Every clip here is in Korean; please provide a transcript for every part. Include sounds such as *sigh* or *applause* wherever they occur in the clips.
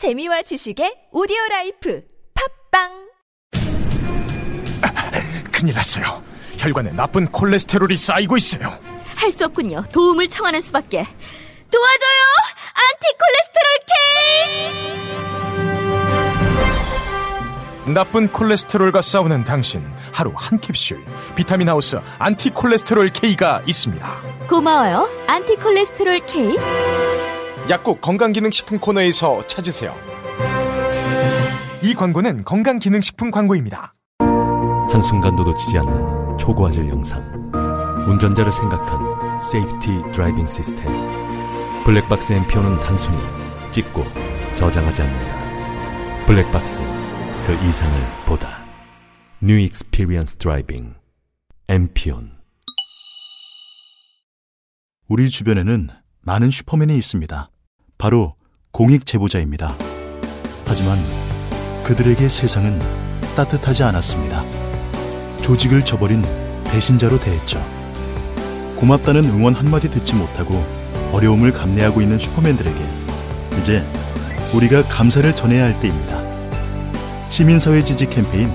재미와 지식의 오디오 라이프 팟빵 큰일 났어요. 혈관에 나쁜 콜레스테롤이 쌓이고 있어요. 할 수 없군요. 도움을 청하는 수밖에. 도와줘요! 안티콜레스테롤 K! 나쁜 콜레스테롤과 싸우는 당신 하루 한 캡슐 비타민 하우스 안티콜레스테롤 K가 있습니다. 고마워요. 안티콜레스테롤 K. 약국 건강기능식품 코너에서 찾으세요. 이 광고는 건강기능식품 광고입니다. 한순간도 놓치지 않는 초고화질 영상. 운전자를 생각한 safety driving 시스템. 블랙박스 MPON은 단순히 찍고 저장하지 않는다. 블랙박스, 그 이상을 보다. New Experience Driving. MPON. 우리 주변에는 많은 슈퍼맨이 있습니다. 바로 공익 제보자입니다. 하지만 그들에게 세상은 따뜻하지 않았습니다. 조직을 저버린 배신자로 대했죠. 고맙다는 응원 한마디 듣지 못하고 어려움을 감내하고 있는 슈퍼맨들에게 이제 우리가 감사를 전해야 할 때입니다. 시민사회 지지 캠페인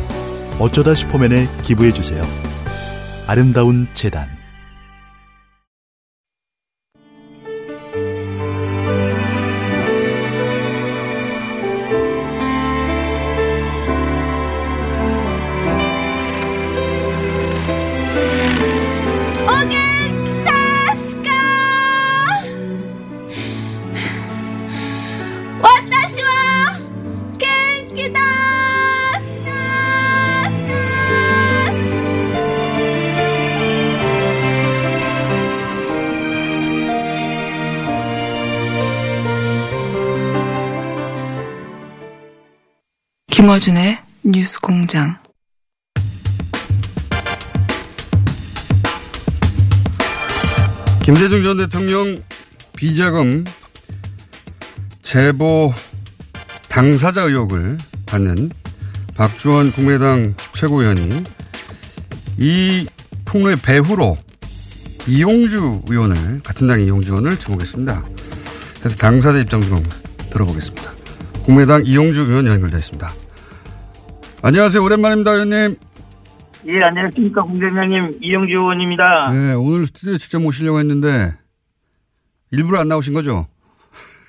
어쩌다 슈퍼맨에 기부해주세요. 아름다운 재단 김어준의 뉴스 공장. 김대중 전 대통령 비자금 제보 당사자 의혹을 받는 박주원 국민의당 최고위원이 이 폭로의 배후로 이용주 의원을 같은 당의 이용주 의원을 지목했습니다. 그래서 당사자 입장 좀 들어보겠습니다. 국민의당 이용주 의원 연결되어 있습니다. 안녕하세요. 오랜만입니다, 의원님. 예, 안녕하십니까. 공장장님, 이영주 의원입니다. 네, 오늘 스튜디오에 직접 모시려고 했는데 일부러 안 나오신 거죠?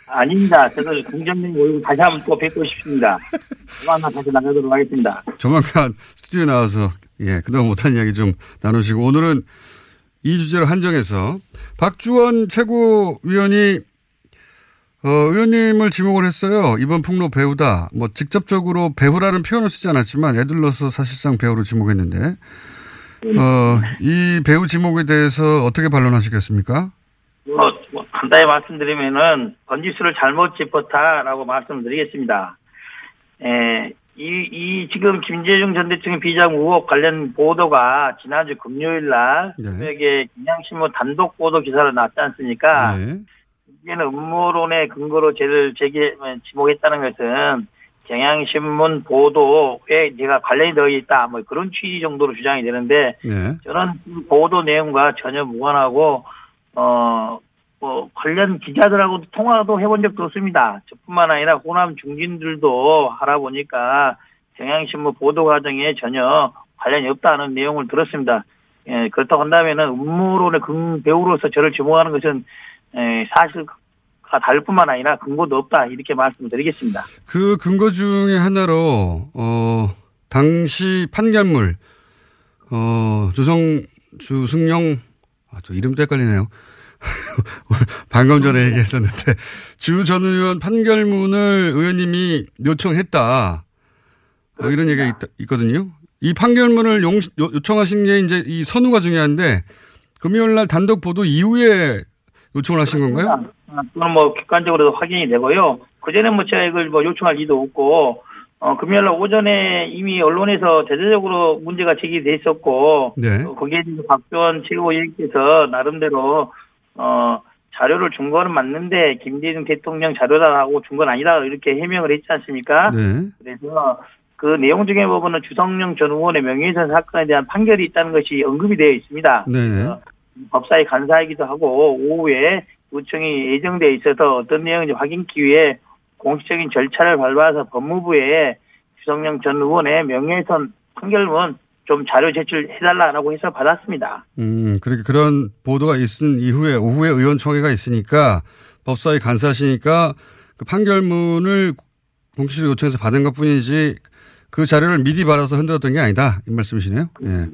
아닙니다. 저도 공장장님 얼굴 다시 한번 또 뵙고 싶습니다. 조만간 다시 나가도록 하겠습니다. 조만간 스튜디오에 나와서 예 그동안 못한 이야기 좀 나누시고 오늘은 이 주제를 한정해서 박주원 최고위원이 어, 의원님을 지목을 했어요. 이번 폭로 배우다. 뭐 직접적으로 배우라는 표현을 쓰지 않았지만 애들러서 사실상 배우로 지목했는데 어, 이 배우 지목에 대해서 어떻게 반론하시겠습니까? 뭐, 뭐 간단히 말씀드리면은 번지수를 잘못 짚었다라고 말씀드리겠습니다. 에, 이, 이 지금 김재중 전 대통령 비장 의혹 관련 보도가 지난주 금요일 날 네. 새벽에 경향신문 단독 보도 기사로 났지 않습니까? 네. 이제는 음모론의 근거로 죄를 제기 지목했다는 것은 경향신문 보도에 내가 관련이 되어 있다 뭐 그런 취지 정도로 주장이 되는데 네. 저는 그 보도 내용과 전혀 무관하고 어. 뭐 관련 기자들하고도 통화도 해본 적도 없습니다. 저뿐만 아니라 호남 중진들도 하라 보니까 경향신문 보도 과정에 전혀 관련이 없다는 내용을 들었습니다. 예, 그렇다고 한다면은 음모론의 근 배우로서 저를 지목하는 것은 에, 사실과 다를 뿐만 아니라 근거도 없다 이렇게 말씀드리겠습니다. 그 근거 중에 하나로 어 당시 판결물 어 조성 주승용 아또 이름도 헷갈리네요. *laughs* 방금 전에 얘기했었는데 주 전 의원 판결문을 의원님이 요청했다. 어, 이런 얘기가 있, 있거든요. 이 판결문을 용, 요- 요청하신 게 이제 이 선우가 중요한데 금요일 날 단독 보도 이후에 요청을 하신 건가요? 아, 그건 뭐 객관적으로 확인이 되고요. 그 전에 뭐 제가 이걸 뭐 요청할 리도 없고 어, 금요일 날 오전에 이미 언론에서 대대적으로 문제가 제기돼 있었고 네. 어, 거기에 박지원 최고위원께서 나름대로 어, 자료를 준 거는 맞는데 김대중 대통령 자료다라고 준 건 아니다 이렇게 해명을 했지 않습니까? 네. 그래서 그 내용 중에 보면은 주성용 전 의원의 명예훼손 사건에 대한 판결이 있다는 것이 언급이 되어 있습니다. 어, 법사위 간사이기도 하고 오후에 요청이 예정돼 있어서 어떤 내용인지 확인기 위해 공식적인 절차를 밟아서 법무부에 주성영 전 의원의 명예훼손 판결문 좀 자료 제출해달라고 해서 받았습니다. 음, 그렇게 그런 보도가 있은 이후에 오후에 의원총회가 있으니까 법사위 간사시니까 그 판결문을 공식으로 요청해서 받은 것 뿐이지 그 자료를 미리 받아서 흔들었던 게 아니다. 이 말씀이시네요. 예.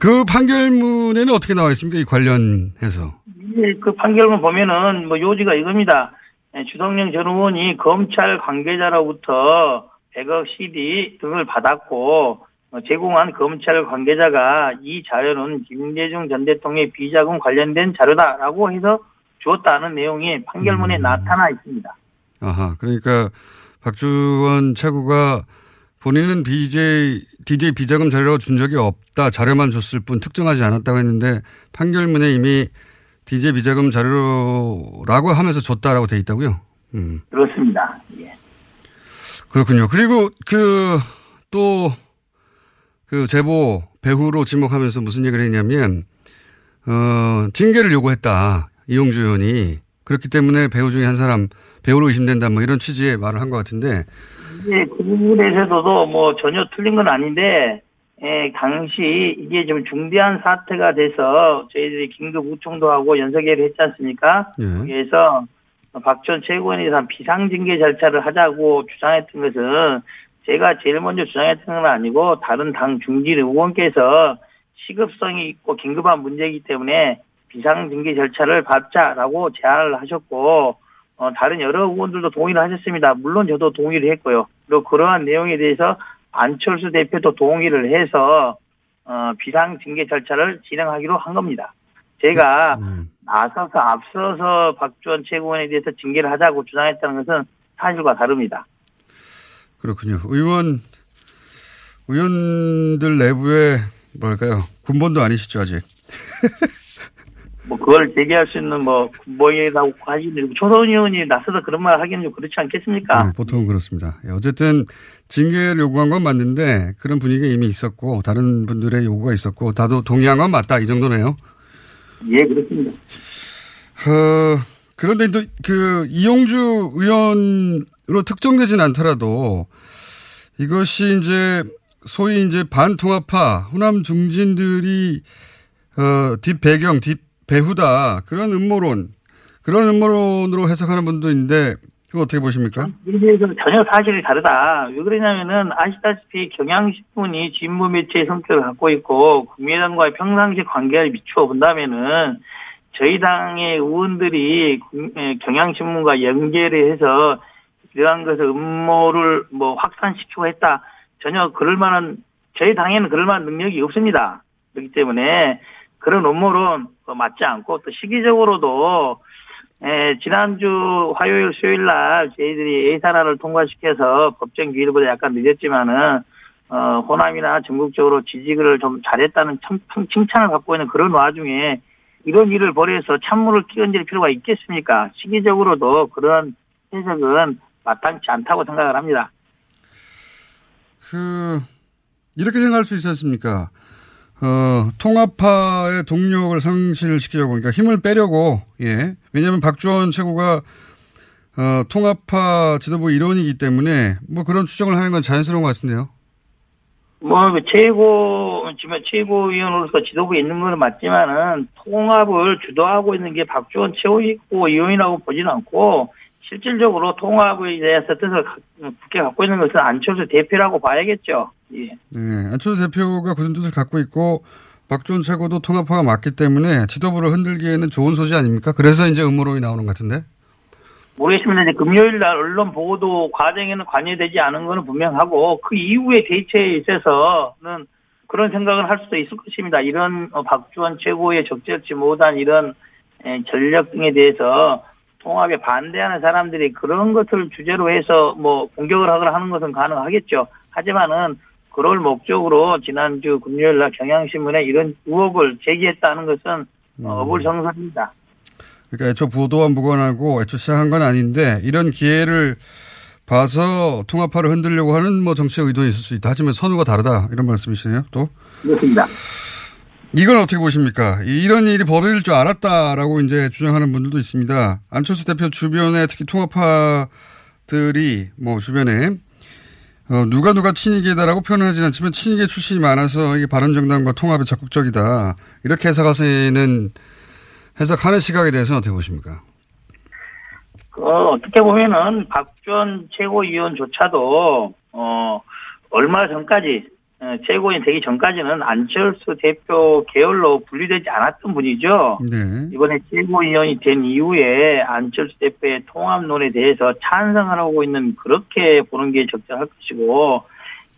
그 판결문에는 어떻게 나와 있습니까? 이 관련해서. 예, 그 판결문 보면은 뭐 요지가 이겁니다. 예, 주성영 전 의원이 검찰 관계자로부터 100억 CD 등을 받았고 어, 제공한 검찰 관계자가 이 자료는 김대중 전 대통령의 비자금 관련된 자료다라고 해서 주었다는 내용이 판결문에 음. 나타나 있습니다. 아하. 그러니까 박주원 최고가 본인은 BJ, DJ 비자금 자료라고 준 적이 없다. 자료만 줬을 뿐 특정하지 않았다고 했는데 판결문에 이미 DJ 비자금 자료라고 하면서 줬다라고 돼 있다고요? 음. 그렇습니다. 예. 그렇군요. 그리고 그, 또, 그 제보 배후로 지목하면서 무슨 얘기를 했냐면, 어, 징계를 요구했다. 이용주 의원이. 그렇기 때문에 배우 중에 한 사람 배우로 의심된다. 뭐 이런 취지의 말을 한 것 같은데, 이게 그 부분에서도 뭐 전혀 틀린 건 아닌데, 에, 당시 이게 좀 중대한 사태가 돼서 저희들이 긴급 우총도 하고 연석회를 했지 않습니까? 예. 거기에서 박전 대한 비상징계 절차를 하자고 주장했던 것은 제가 제일 먼저 주장했던 건 아니고 다른 당 중진 의원께서 시급성이 있고 긴급한 문제이기 때문에 비상징계 절차를 밟자라고 제안을 하셨고 어, 다른 여러 의원들도 동의를 하셨습니다. 물론 저도 동의를 했고요. 그리고 그러한 내용에 대해서 안철수 대표도 동의를 해서 어, 비상 징계 절차를 진행하기로 한 겁니다. 제가 음. 나서서 앞서서 박주원 최고원에 대해서 징계를 하자고 주장했다는 것은 사실과 다릅니다. 그렇군요. 의원, 의원들 내부에 뭘까요? 군번도 아니시죠, 아직? *laughs* 뭐 그걸 제기할 수 있는 뭐 군보이라고 하기는 초선 의원이 나서서 그런 말 하기는 좀 그렇지 않겠습니까? 네, 보통은 그렇습니다. 예, 어쨌든 징계를 요구한 건 맞는데 그런 분위기가 이미 있었고 다른 분들의 요구가 있었고 다도 동의한 건 맞다 이 정도네요. 예, 그렇습니다. 어, 그런데 또 그 이용주 의원으로 특정되진 않더라도 이것이 이제 소위 이제 반통합파 호남 중진들이 어, 뒷 배경, 뒷 배후다 그런 음모론 그런 음모론으로 해석하는 분도 있는데 그거 어떻게 보십니까? 대해서 전혀 사실이 다르다. 왜 그러냐면은 아시다시피 경향신문이 진보 매체의 성격을 갖고 있고 국민의당과의 평상시 관계를 미추어 본다면은 저희 당의 의원들이 경향신문과 연계를 해서 이러한 것을 음모를 뭐 확산시키고 했다. 전혀 그럴 만한 저희 당에는 그럴 만한 능력이 없습니다. 그렇기 때문에 그런 음모론 어, 맞지 않고 또 시기적으로도 예, 지난주 화요일, 수요일 날 저희들이 예산안을 통과시켜서 법정 기일보다 약간 늦었지만은, 어, 호남이나 전국적으로 지지를 좀 잘했다는 참, 참 칭찬을 받고 있는 그런 와중에 이런 일을 벌여서 찬물을 끼얹을 필요가 있겠습니까? 시기적으로도 그런 해석은 마땅치 않다고 생각을 합니다. 그 이렇게 생각할 수 있지 않습니까? 어, 통합파의 동력을 상실시키려고, 그러니까 힘을 빼려고, 예. 왜냐하면 박주원 최고가 어, 통합파 지도부 일원이기 때문에 뭐 그런 추정을 하는 건 자연스러운 것 같은데요. 뭐, 그 최고, 지금 최고위원으로서 지도부에 있는 건 맞지만은, 통합을 주도하고 있는 게 박주원 최고 위원이라고 보지는 않고, 실질적으로 통합에 대해서 뜻을 가- 굳게 갖고 있는 것은 안철수 대표라고 봐야겠죠. 예. 네, 안철수 대표가 굳은 뜻을 갖고 있고 박주원 최고도 통합파가 맞기 때문에 지도부를 흔들기에는 좋은 소지 아닙니까? 그래서 이제 음모론이 나오는 것 같은데. 모르겠습니다. 이제 금요일 날 언론 보도 과정에는 관여되지 않은 것은 분명하고, 그 이후의 대처에 있어서는 그런 생각을 할 수도 있을 것입니다. 이런 어, 박주원 최고의 적절치 못한 이런 에, 전력 등에 대해서 통합에 반대하는 사람들이 그런 것을 주제로 해서 뭐 공격을 하거나 하는 것은 가능하겠죠. 하지만은 그럴 목적으로 지난주 금요일 날 경향신문에 이런 의혹을 제기했다는 것은 어, 어불성설입니다. 그러니까 애초 보도와 무관하고 애초 시작한 건 아닌데 이런 기회를 봐서 통합파를 흔들려고 하는 뭐 정치적 의도는 있을 수 있다. 하지만 선우가 다르다. 이런 말씀이시네요. 또. 그렇습니다. 이건 어떻게 보십니까? 이- 이런 일이 벌어질 줄 알았다라고 이제 주장하는 분들도 있습니다. 안철수 대표 주변에 특히 통합파 들이 뭐 주변에 어, 누가 누가 친이계다라고 표현하지 않지만 친이계 출신이 많아서 이게 바른정당과 통합에 적극적이다 이렇게 해석하시는 해석하는 시각에 대해서는 어떻게 보십니까? 어, 어떻게 보면은 박지원 최고위원조차도 어 얼마 전까지 어, 최고위원 되기 전까지는 안철수 대표 계열로 분리되지 않았던 분이죠. 네. 이번에 최고위원이 된 이후에 안철수 대표의 통합론에 대해서 찬성을 하고 있는 그렇게 보는 게 적절할 것이고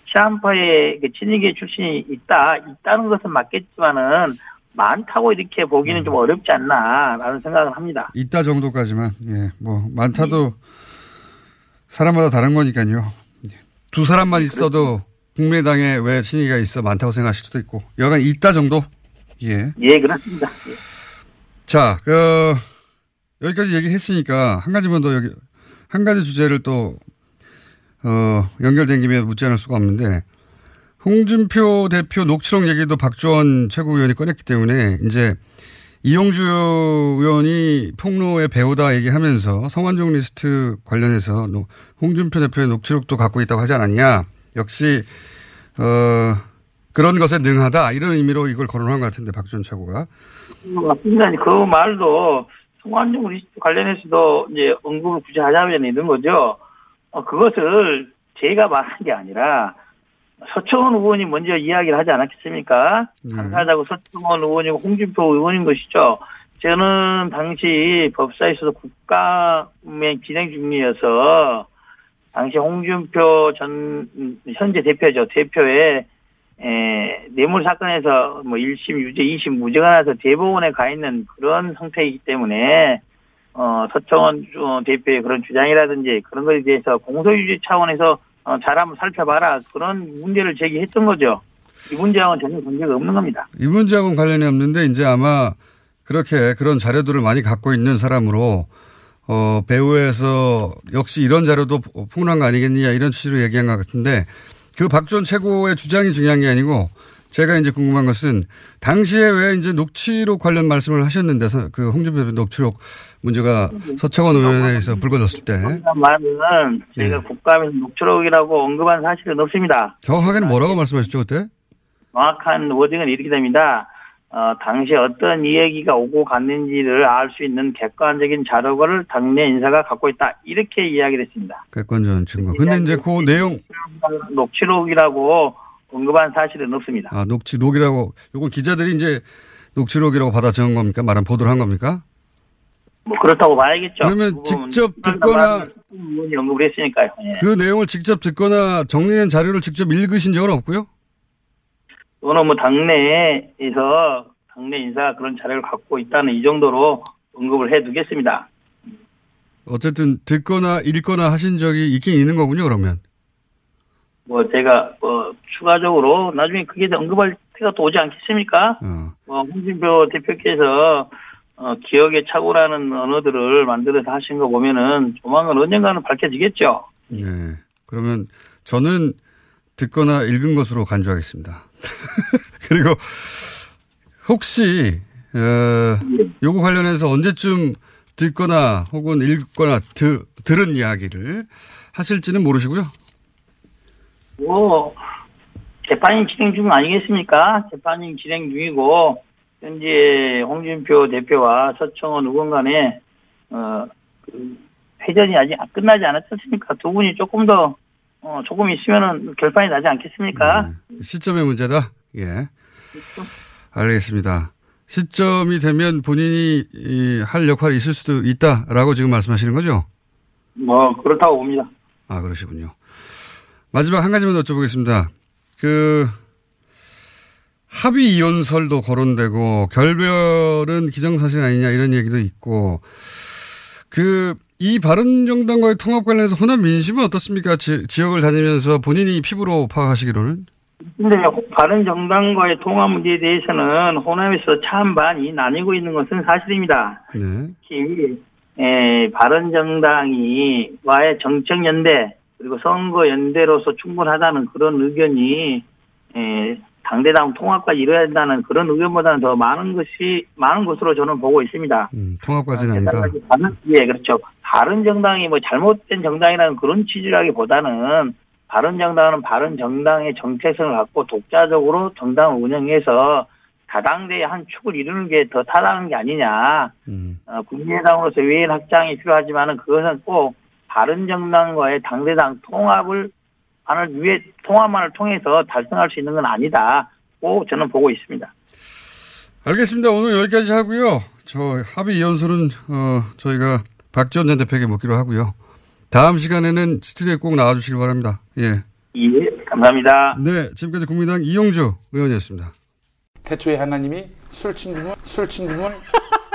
시한파에 친이계 출신이 있다 있다는 것은 맞겠지만은 많다고 이렇게 보기는 좀 어렵지 않나라는 생각을 합니다. 있다 정도까지만 예, 뭐 많다도 사람마다 다른 거니까요. 두 사람만 있어도 국민의당에 왜 친이가 있어 많다고 생각하실 수도 있고 여간 있다 정도. 예. 예, 그렇습니다. 예. 자, 그 여기까지 얘기했으니까 한 가지만 더 여기 한 가지 주제를 또 어, 연결된 김에 묻지 않을 수가 없는데 홍준표 대표 녹취록 얘기도 박지원 최고위원이 꺼냈기 때문에 이제 이용주 의원이 폭로의 배우다 얘기하면서 성완종 리스트 관련해서 홍준표 대표의 녹취록도 갖고 있다고 하지 않았냐. 역시 어 그런 것에 능하다 이런 의미로 이걸 거론한 것 같은데 박지원 최고가. 맞습니다. 그 말도 리스트 관련해서도 이제 언급을 굳이 하자면 있는 거죠. 어, 그것을 제가 말한 게 아니라 서청원 의원이 먼저 이야기를 하지 않았겠습니까? 네. 당사자고 서청원 의원이고 홍준표 의원인 것이죠. 저는 당시 법사에서도 국감의 진행 중이어서 당시 홍준표 전 현재 대표죠. 대표의 에, 뇌물 사건에서 뭐 1심 유죄, 2심 무죄가 나서 대법원에 가 있는 그런 상태이기 때문에 어, 서청원 어, 대표의 그런 주장이라든지 그런 것에 대해서 공소유지 차원에서 어, 잘 한번 살펴봐라. 그런 문제를 제기했던 거죠. 이 문제하고는 전혀 관계가 없는 겁니다. 이 문제하고는 관련이 없는데 이제 아마 그렇게 그런 자료들을 많이 갖고 있는 사람으로 어, 배우에서 역시 이런 자료도 폭로한 거 아니겠느냐 이런 취지로 얘기한 것 같은데 그 박지원 최고의 주장이 중요한 게 아니고 제가 이제 궁금한 것은 당시에 왜 이제 녹취록 관련 말씀을 하셨는데 그 홍준표 녹취록 문제가 서청원 의원회에서 불거졌을 때 말은 제가 네. 국감에서 녹취록이라고 언급한 사실은 없습니다. 정확하게는 뭐라고 말씀하셨죠 그때? 정확한 워딩은 이렇게 됩니다. 어, 당시 어떤 이야기가 오고 갔는지를 알 수 있는 객관적인 자료를 당내 인사가 갖고 있다. 이렇게 이야기를 했습니다. 객관적인 증거. 근데 이제 그 내용 녹취록이라고 언급한 사실은 없습니다. 아 녹취록이라고 요건 기자들이 이제 녹취록이라고 받아 적은 겁니까? 말한 보도를 한 겁니까? 뭐 그렇다고 봐야겠죠. 그러면 그 직접 듣거나 언급을 했으니까요. 예. 그 내용을 직접 듣거나 정리된 자료를 직접 읽으신 적은 없고요? 또는 뭐 당내에서 당내 인사가 그런 자료를 갖고 있다는 이 정도로 언급을 해두겠습니다. 어쨌든 듣거나 읽거나 하신 적이 있긴 있는 거군요, 그러면. 뭐 제가 뭐 추가적으로 나중에 그게 언급할 때가 또 오지 않겠습니까? 어. 뭐 홍준표 대표께서 어, 기억의 착오라는 언어들을 만들어서 하신 거 보면은 조만간 언젠가는 밝혀지겠죠. 네. 그러면 저는 듣거나 읽은 것으로 간주하겠습니다. *laughs* 그리고 혹시 어, 요거 관련해서 언제쯤 듣거나 혹은 읽거나 드, 들은 이야기를 하실지는 모르시고요. 뭐 재판이 진행 중 아니겠습니까? 재판이 진행 중이고 현재 홍준표 대표와 서청원 의원 간에 어, 그 회전이 아직 끝나지 않았지 않습니까? 두 분이 조금 더 어, 조금 있으면은 결판이 나지 않겠습니까? 네. 시점의 문제다. 예. 알겠습니다. 시점이 되면 본인이 이, 할 역할이 있을 수도 있다라고 지금 말씀하시는 거죠? 뭐 그렇다고 봅니다. 아 그러시군요. 마지막 한 가지만 더 여쭤보겠습니다. 그 합의 이혼설도 거론되고 결별은 기정사실 아니냐 이런 얘기도 있고 그 이 바른정당과의 통합 관련해서 호남 민심은 어떻습니까? 지, 지역을 다니면서 본인이 피부로 파악하시기로는 근데 바른 정당과의 통합 문제에 대해서는 호남에서 찬반이 나뉘고 있는 것은 사실입니다. 네. 특히 에, 바른 정당이 와의 정책 연대 그리고 선거 연대로서 충분하다는 그런 의견이 에, 당대당 통합까지 이뤄야 된다는 그런 의견보다는 더 많은 것이 많은 것으로 저는 보고 있습니다. 음, 통합까지는 아니다. 게다가 바른, 예, 그렇죠. 바른 정당이 뭐 잘못된 정당이라는 그런 취지라기보다는 바른 정당은 바른 정당의 정체성을 갖고 독자적으로 정당을 운영해서 다당대의 한 축을 이루는 게 더 타당한 게 아니냐. 음, 어, 국민의당으로서 외인 확장이 필요하지만은 그것은 꼭 바른 정당과의 당대당 통합을 하는 위해 통합만을 통해서 달성할 수 있는 건 아니다. 고 저는 보고 있습니다. 알겠습니다. 오늘 여기까지 하고요. 저 합의 이연설은 어, 저희가 박지원 전 대표에게 묻기로 하고요. 다음 시간에는 스튜디오에 꼭 나와주시기 바랍니다. 예. 예, 감사합니다. 네, 지금까지 국민당 이용주 의원이었습니다. 태초에 하나님이 술 친구물, 술 친구물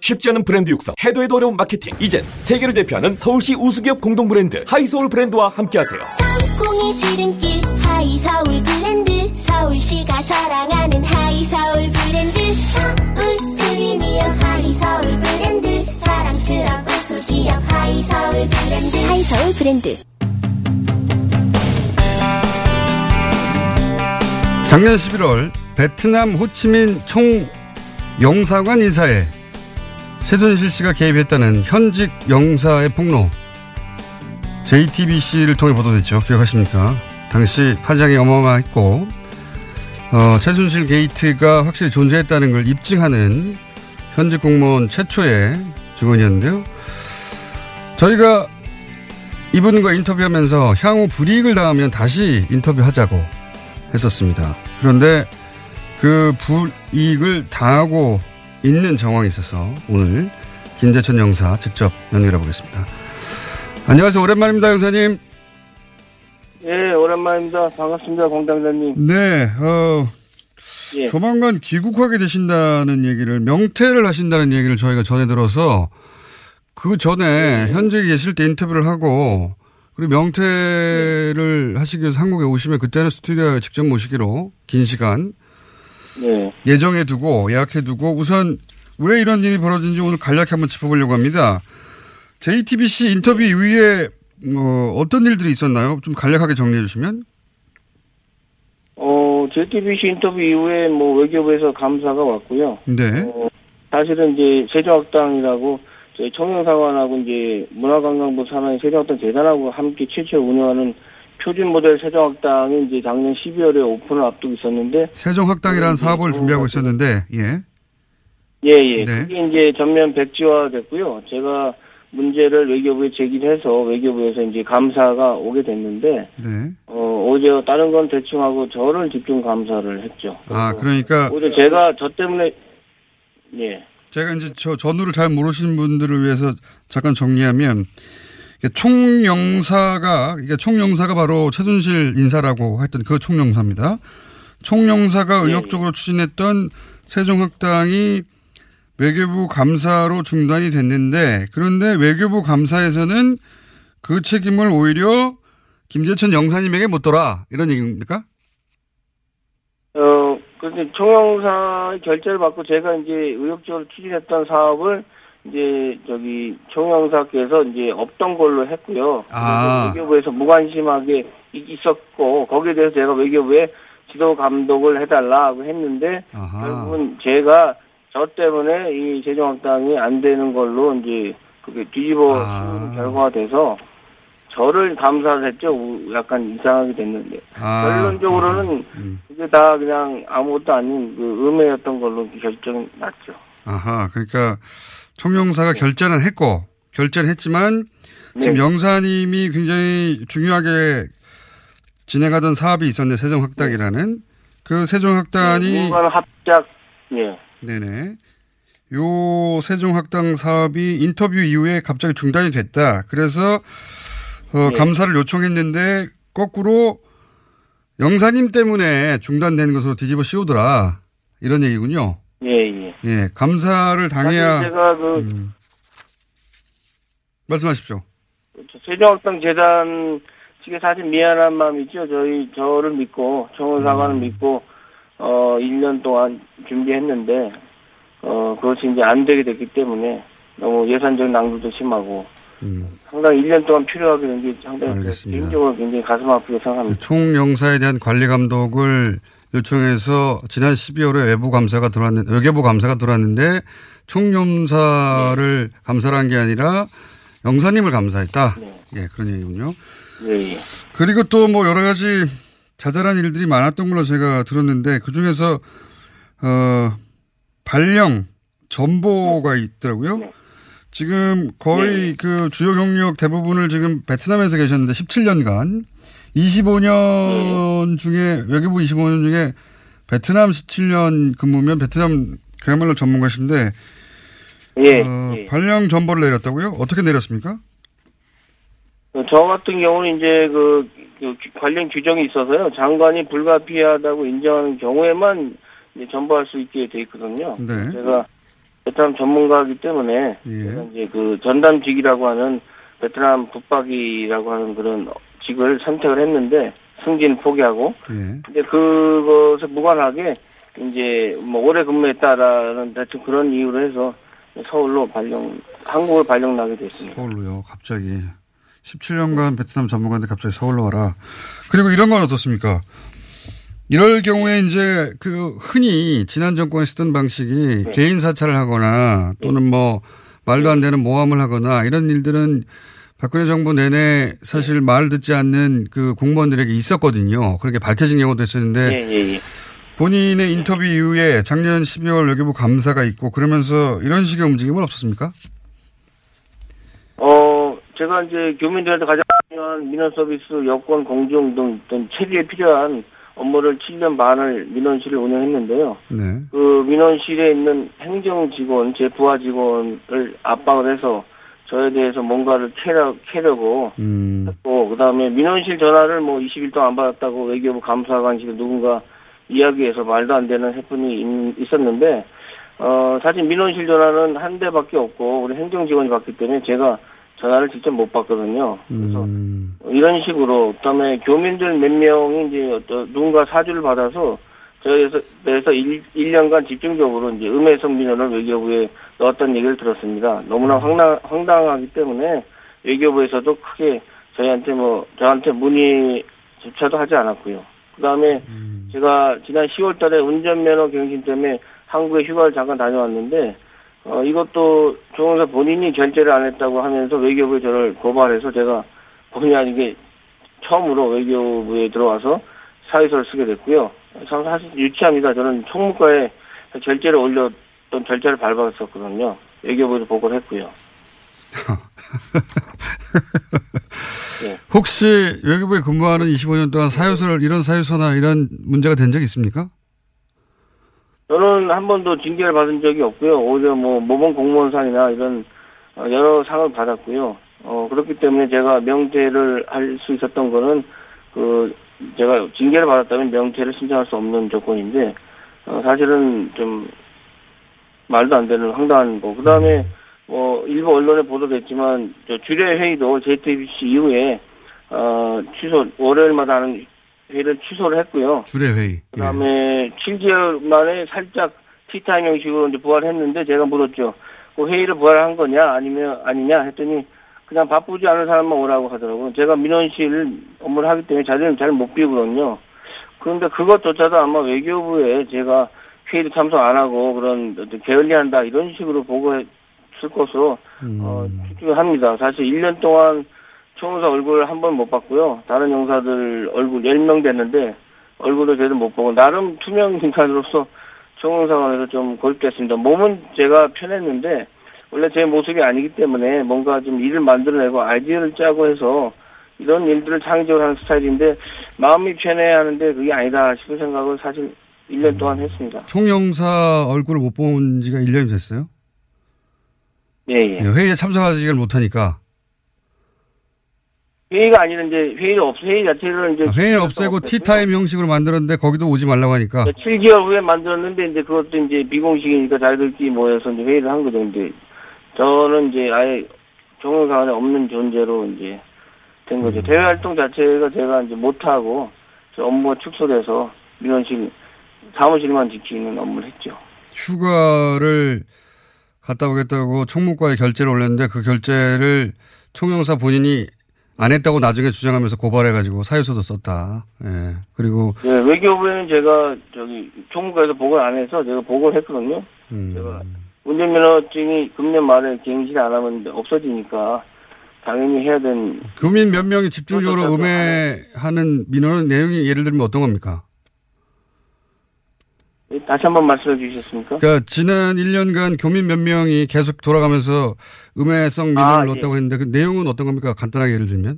쉽지 않은 브랜드 육성, 해도 해도 어려운 마케팅. 이젠 세계를 대표하는 서울시 우수기업 공동 브랜드 하이서울 브랜드와 함께하세요. 성공의 지름길 하이서울 브랜드. 서울시가 사랑하는 하이서울 브랜드. 서울 프리미엄 하이서울 브랜드. 자랑스러운 소기업 하이서울 브랜드. 하이서울 브랜드. 작년 11월 베트남 호치민 총 영사관 인사에 최순실 씨가 개입했다는 현직 영사의 폭로 JTBC를 통해 보도됐죠. 기억하십니까? 당시 파장이 어마어마했고 어, 최순실 게이트가 확실히 존재했다는 걸 입증하는 현직 공무원 최초의 증언이었는데요. 저희가 이분과 인터뷰하면서 향후 불이익을 당하면 다시 인터뷰하자고 했었습니다. 그런데 그 불이익을 당하고 있는 정황이 있어서 오늘 김재천 영사 직접 연결해 보겠습니다. 안녕하세요. 오랜만입니다, 영사님. 예, 오랜만입니다. 반갑습니다, 공당장님. 네, 어, 예. 조만간 귀국하게 되신다는 얘기를, 명퇴를 하신다는 얘기를 저희가 전해 들어서 그 전에 현직에 계실 때 인터뷰를 하고 그리고 명퇴를 하시기 위해서 한국에 오시면 그때는 스튜디오에 직접 모시기로 긴 시간 네. 예정해 두고 예약해 두고 우선 왜 이런 일이 벌어진지 오늘 간략히 한번 짚어보려고 합니다. JTBC 인터뷰 이후에 어, 어떤 일들이 있었나요? 좀 간략하게 정리해 주시면. 어, JTBC 인터뷰 이후에 뭐 외교부에서 감사가 왔고요. 네. 어, 사실은 이제 세종학당이라고 저희 청년사관하고 이제 문화관광부 산하의 세종학당 재단하고 함께 최초 운영하는 표준 모델 세종학당이 이제 작년 12월에 오픈을 앞두고 있었는데 세종학당이라는 사업을 준비하고 있었는데, 예. 예, 예. 네. 그게 이제 전면 백지화 됐고요. 제가 문제를 외교부에 제기해서 외교부에서 이제 감사가 오게 됐는데, 네. 어, 오히려 다른 건 대충 하고 저를 집중 감사를 했죠. 아, 그러니까 오히려 제가 저 때문에, 예. 제가 이제 저 전후를 잘 모르시는 분들을 위해서 잠깐 정리하면 총영사가 이게 총영사가 바로 최순실 인사라고 했던 그 총영사입니다. 총영사가 의욕적으로 추진했던 세종학당이 외교부 감사로 중단이 됐는데 그런데 외교부 감사에서는 그 책임을 오히려 김재천 영사님에게 묻더라 이런 얘기입니까? 어, 근데 총영사의 결재를 받고 제가 이제 의욕적으로 추진했던 사업을 이제 저기 총영사께서 이제 없던 걸로 했고요. 아. 외교부에서 무관심하게 이- 있었고 거기에 대해서 제가 외교부에 지도 감독을 해달라고 했는데 결국은 제가 저 때문에 이 세종학당이 안 되는 걸로 이제 그게 뒤집어 씌우는 결과가 돼서 저를 감사를 했죠. 우- 약간 이상하게 됐는데 아. 결론적으로는 그게 다 그냥 아무것도 아닌 그 음해였던 걸로 결정이 났죠. 아하, 그러니까 총영사가 결제는 했고 결제는 했지만 지금 네. 영사님이 굉장히 중요하게 진행하던 사업이 있었는데 세종학당이라는 그 세종학당이 뭔가 합작 예. 네네. 요 세종학당 사업이 인터뷰 이후에 갑자기 중단이 됐다. 그래서 어, 네. 감사를 요청했는데 거꾸로 영사님 때문에 중단되는 것으로 뒤집어 씌우더라. 이런 얘기군요. 예, 예. 예, 감사를 당해야. 제가 그 음. 말씀하십시오. 세종학당 재단 측에 사실 미안한 마음이 있죠. 저희 저를 믿고 청원사관을 음. 믿고 어 1년 동안 준비했는데 어 그것이 이제 안 되게 됐기 때문에 너무 예산적 낭비도 심하고 상당히 1년 동안 필요하게 된게 상당히 음. 개인적으로 굉장히 가슴 아프게 생각합니다. 총영사에 대한 관리 감독을 요청해서 지난 12월에 외부 감사가 들어왔는 외교부 감사가 들어왔는데 총영사를 감사를 한 게 아니라 영사님을 감사했다. 예, 그런 얘기군요. 네. 그리고 또 뭐 여러 가지 자잘한 일들이 많았던 걸로 제가 들었는데 그 중에서 어 발령 전보가 있더라고요. 지금 거의 그 주요 경력 대부분을 지금 베트남에서 계셨는데 17년간 25년 중에 외교부 25년 중에 베트남 17년 근무면 베트남 그야말로 전문가신데 예, 어, 예. 발령 전보를 내렸다고요? 어떻게 내렸습니까? 어, 저 같은 경우는 이제 그, 그 규- 관련 규정이 있어서요. 장관이 불가피하다고 인정하는 경우에만 이제 전부할 수 있게 돼 있거든요. 네. 제가 베트남 전문가이기 때문에 예. 제가 이제 그 전담직이라고 하는 베트남 붙박이라고 하는 그런 직을 선택을 했는데 승진 포기하고 예. 근데 그것에 무관하게 이제 뭐 오래 근무했다라는 대충 그런 이유로 해서 서울로 발령 한국을 발령 나게 됐습니다. 서울로요, 갑자기. 17년간 베트남 전문가인데 갑자기 서울로 와라. 그리고 이런 건 어떻습니까? 이럴 경우에 이제 그 흔히 지난 정권에 쓰던 방식이 네. 개인 사찰을 하거나 또는 뭐 말도 안 되는 모함을 하거나 이런 일들은 박근혜 정부 내내 사실 말 듣지 않는 그 공무원들에게 있었거든요. 그렇게 밝혀진 경우도 있었는데 예, 예, 예. 본인의 인터뷰 이후에 작년 12월 외교부 감사가 있고 그러면서 이런 식의 움직임은 없었습니까? 어, 제가 이제 교민들한테 가장 중요한 민원 서비스, 여권 공정 등 어떤 체계에 필요한 업무를 7년 반을 민원실을 운영했는데요. 네. 그 민원실에 있는 행정 직원, 제 부하 직원을 압박을 해서 저에 대해서 뭔가를 캐려, 캐려고 음. 했고, 그 다음에 민원실 전화를 뭐 20일 동안 안 받았다고 외교부 감사관실에 누군가 이야기해서 말도 안 되는 해프닝이 있- 있었는데, 어, 사실 민원실 전화는 한 대밖에 없고, 우리 행정 직원이 받기 때문에 제가 전화를 직접 못 받거든요. 그래서 이런 식으로, 그 다음에 교민들 몇 명이 이제 어떤 누군가 사주를 받아서 저에서 내서 1, 년간 집중적으로 이제 음해성 민원을 외교부에 넣었던 얘기를 들었습니다. 너무나 황당, 황당하기 때문에 외교부에서도 크게 저희한테 뭐, 저한테 문의 조차도 하지 않았고요. 그 다음에 제가 지난 10월 달에 운전면허 갱신 때문에 한국에 휴가를 잠깐 다녀왔는데, 어, 이것도 조원사 본인이 결제를 안 했다고 하면서 외교부에 저를 고발해서 제가 본의 아니게 처음으로 외교부에 들어와서 사유서를 쓰게 됐고요. 참 사실 유치합니다. 저는 총무과에 결제를 올렸 던 절차를 밟았었거든요. 외교부에도 보고를 했고요. *laughs* 혹시 외교부에 근무하는 25년 동안 사유서를 이런 사유서나 이런 문제가 된적 있습니까? 저는 한 번도 징계를 받은 적이 없고요. 오히려 뭐 모범 공무원상이나 이런 어, 여러 상을 받았고요. 어, 그렇기 때문에 제가 명퇴를 할 수 있었던 거는 그 제가 징계를 받았다면 명퇴를 신청할 수 없는 조건인데 어, 사실은 좀 말도 안 되는 황당한 거. 그 다음에 뭐 일부 언론에 보도됐지만 저 주례 회의도 JTBC 이후에 어 취소 월요일마다 하는 회의를 취소를 했고요. 주례 회의. 그다음에 7개월 만에 살짝 티타임 형식으로 이제 부활했는데 제가 물었죠. 그 회의를 부활한 거냐 아니면 아니냐 했더니 그냥 바쁘지 않은 사람만 오라고 하더라고요. 제가 민원실 업무를 하기 때문에 자리를 잘 못 비우거든요. 그런데 그것조차도 아마 외교부에 제가 회의를 참석 안 하고 그런 게을리한다 이런 식으로 보고했을 것으로 어, 추측합니다. 사실 1년 동안 총무사 얼굴 한 번 못 봤고요. 다른 용사들 얼굴 10명 됐는데 얼굴도 제대로 못 보고 나름 투명 인간으로서 총무사관에서 좀 고립됐습니다. 몸은 제가 편했는데 원래 제 모습이 아니기 때문에 뭔가 좀 일을 만들어내고 아이디어를 짜고 해서 이런 일들을 창의적으로 하는 스타일인데 마음이 편해야 하는데 그게 아니다 싶은 생각을 사실 1년 동안 했습니다. 총영사 얼굴을 못 본 지가 1년이 됐어요? 예, 예. 회의에 참석하지를 못하니까. 회의가 아니라 이제 회의를 없 회의 자체를 이제 아, 회의를 없애고 티타임 형식으로 만들었는데 거기도 오지 말라고 하니까 7개월 후에 만들었는데 이제 그것도 이제 비공식이니까 자기들끼리 모여서 이제 회의를 한 거죠. 근데 저는 이제 아예 정의관에 없는 존재로 이제 된 음. 거죠. 대외 활동 자체가 제가 이제 못하고 저 업무가 축소돼서 민원실 사무실만 지키는 업무를 했죠. 휴가를 갔다 오겠다고 총무과에 결재를 올렸는데 그 결재를 총영사 본인이 안 했다고 나중에 주장하면서 고발해가지고 사유서도 썼다. 예. 그리고 네, 외교부에는 제가 저기 총무과에서 보고를 안 해서 제가 보고를 했거든요. 음. 제가 운전면허증이 금년 말에 갱신 안 하면 없어지니까 당연히 해야 되는 교민 몇 명이 집중적으로 음해하는 민원은 내용이 예를 들면 어떤 겁니까? 다시 한번 말씀해 주시겠습니까? 그러니까 지난 1년간 교민 몇 명이 계속 돌아가면서 음해성 민원을 아, 넣었다고 했는데 그 내용은 어떤 겁니까? 간단하게 예를 들면?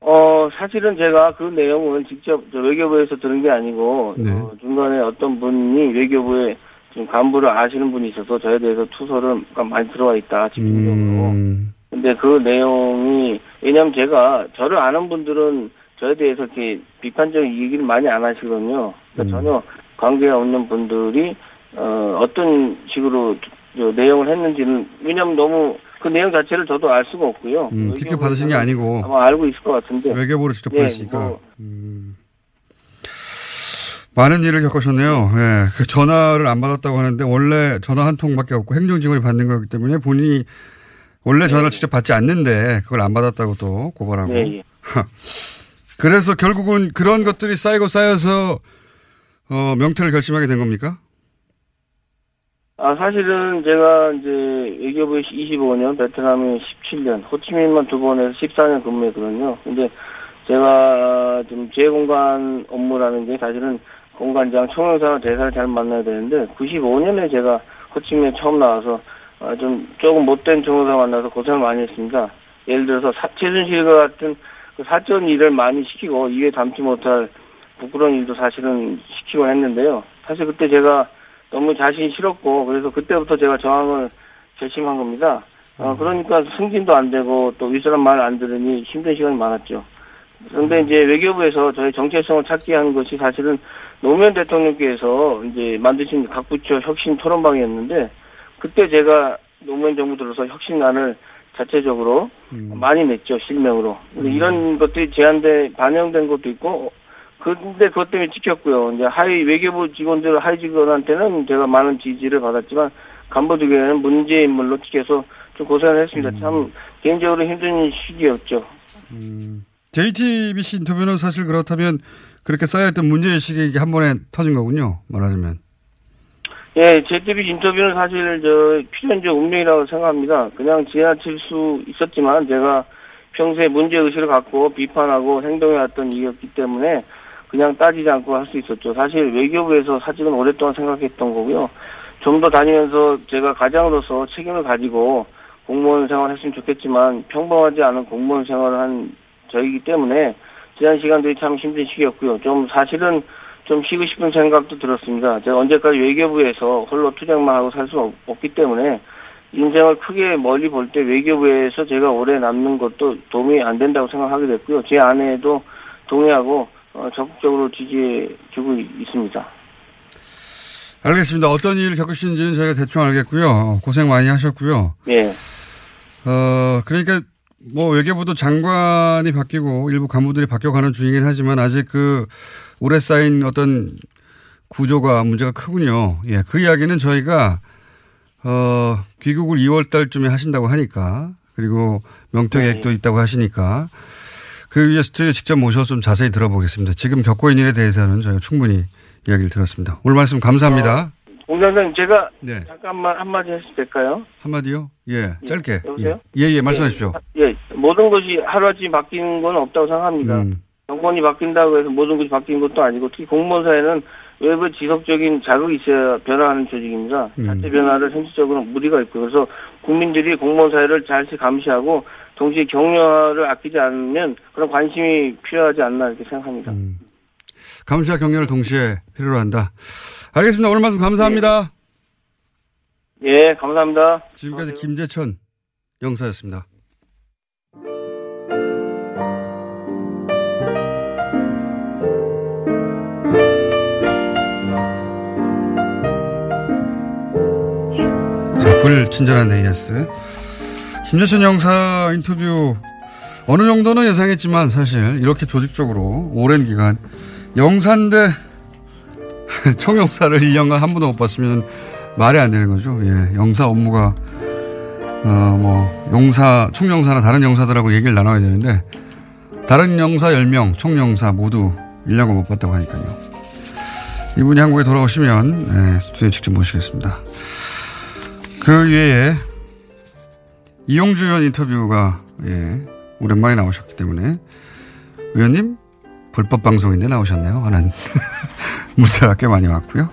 어, 사실은 제가 그 내용을 직접 저 외교부에서 들은 게 아니고, 네. 어, 중간에 어떤 분이 외교부에 지금 간부를 아시는 분이 있어서 저에 대해서 투서를 많이 들어와 있다, 집중적으로. 음. 근데 그 내용이, 왜냐면 제가 저를 아는 분들은 저에 대해서 이렇게 비판적 인 얘기를 많이 안 하시거든요. 그러니까 전혀 관계가 없는 분들이, 어, 어떤 식으로 저 내용을 했는지는, 왜냐면 너무 그 내용 자체를 저도 알 수가 없고요. 음, 직접 받으신 게 아니고 아마 알고 있을 것 같은데. 외교부로 직접 예, 보냈으니까. 뭐, 많은 일을 겪으셨네요. 예. 그 전화를 안 받았다고 하는데 원래 전화 한 통밖에 없고 행정직원이 받는 거기 때문에 본인이 원래 전화를 직접 받지 않는데 그걸 안 받았다고 또 고발하고. 예, 예. 그래서 결국은 그런 것들이 쌓이고 쌓여서 어, 명태를 결심하게 된 겁니까? 아, 사실은 제가 이제 외교부에 25년, 베트남에 17년, 호치민만 두 번에서 14년 근무했거든요. 근데 제가 좀 재공간 업무라는 게 사실은 공간장, 총영사와 대사를 잘 만나야 되는데 95년에 제가 호치민에 처음 나와서 아, 좀 조금 못된 총영사 만나서 고생을 많이 했습니다. 예를 들어서 사, 최순실과 같은 그 사전 일을 많이 시키고 이에 담지 못할 부끄러운 일도 사실은 시키곤 했는데요. 사실 그때 제가 너무 자신이 싫었고 그래서 그때부터 제가 저항을 결심한 겁니다. 어, 그러니까 승진도 안 되고 또 윗사람 말 안 들으니 힘든 시간이 많았죠. 그런데 이제 외교부에서 저의 정체성을 찾게 한 것이 사실은 노무현 대통령께서 이제 만드신 각 부처 혁신 토론방이었는데 그때 제가 노무현 정부 들어서 혁신안을 자체적으로 많이 냈죠 실명으로. 근데 이런 것들이 제한돼 반영된 것도 있고 근데 그것 때문에 찍혔고요. 이제 하위 외교부 직원들 하위 직원한테는 제가 많은 지지를 받았지만 간부들에게는 문제 인물로 찍혀서 좀 고생을 했습니다. 참 개인적으로 힘든 시기였죠. JTBC 인터뷰는 사실 그렇다면 그렇게 쌓여있던 문제의식이 한 번에 터진 거군요. 말하자면. 예, JTBC 인터뷰는 사실 저 필연적 운명이라고 생각합니다. 그냥 지나칠 수 있었지만 제가 평소에 문제 의식을 갖고 비판하고 행동해왔던 이였기 때문에 그냥 따지지 않고 할 수 있었죠. 사실 외교부에서 사직은 오랫동안 생각했던 거고요. 좀 더 다니면서 제가 가장으로서 책임을 가지고 공무원 생활을 했으면 좋겠지만 평범하지 않은 공무원 생활을 한 저이기 때문에 지난 시간들이 참 힘든 시기였고요. 좀 사실은 좀 쉬고 싶은 생각도 들었습니다. 제가 언제까지 외교부에서 홀로 투쟁만 하고 살 수 없기 때문에 인생을 크게 멀리 볼 때 외교부에서 제가 오래 남는 것도 도움이 안 된다고 생각하게 됐고요. 제 아내도 동의하고 어, 적극적으로 지지해주고 있습니다. 알겠습니다. 어떤 일을 겪으시는지는 저희가 대충 알겠고요. 고생 많이 하셨고요. 예. 어, 그러니까 뭐 외교부도 장관이 바뀌고 일부 간부들이 바뀌어가는 중이긴 하지만 아직 그 오래 쌓인 어떤 구조가 문제가 크군요. 예, 그 이야기는 저희가 어, 귀국을 2월 달쯤에 하신다고 하니까 그리고 명태 계획도 있다고 하시니까 그 위에 스튜디오에 직접 모셔서 좀 자세히 들어보겠습니다. 지금 겪고 있는 일에 대해서는 저희가 충분히 이야기를 들었습니다. 오늘 말씀 감사합니다. 공장장님 제가 네. 잠깐만 한마디 해도 될까요? 한마디요? 예, 짧게. 여보세요? 예, 예, 예, 말씀하십시오. 예, 모든 것이 하루아침에 바뀌는 건 없다고 생각합니다. 음. 정권이 바뀐다고 해서 모든 것이 바뀌는 것도 아니고 특히 공무원 사회는 외부 지속적인 자극이 있어야 변화하는 조직입니다. 음. 자체 변화를 현실적으로 무리가 있고 그래서 국민들이 공무원 사회를 잘 감시하고 동시에 격려를 아끼지 않으면 그런 관심이 필요하지 않나 이렇게 생각합니다. 음. 감시와 격려를 동시에 필요로 한다. 알겠습니다. 오늘 말씀 감사합니다. 예, 예 감사합니다. 지금까지 김재천 영사였습니다. 자, 불친절한 AS. 김재천 영사 인터뷰 어느 정도는 예상했지만 사실 이렇게 조직적으로 오랜 기간 영사인데 *laughs* 총영사를 1년간 한 번도 못 봤으면 말이 안 되는 거죠. 예, 영사 업무가 어 뭐 용사 총영사나 다른 영사들하고 얘기를 나눠야 되는데 다른 영사 10명 총영사 모두 1년간 못 봤다고 하니까요. 이분이 한국에 돌아오시면 예, 스튜디오에 직접 모시겠습니다. 그 외에 이용주 의원 인터뷰가 예, 오랜만에 나오셨기 때문에 의원님 불법 방송인데 나오셨네요 하는 *laughs* 문자가 꽤 많이 왔고요.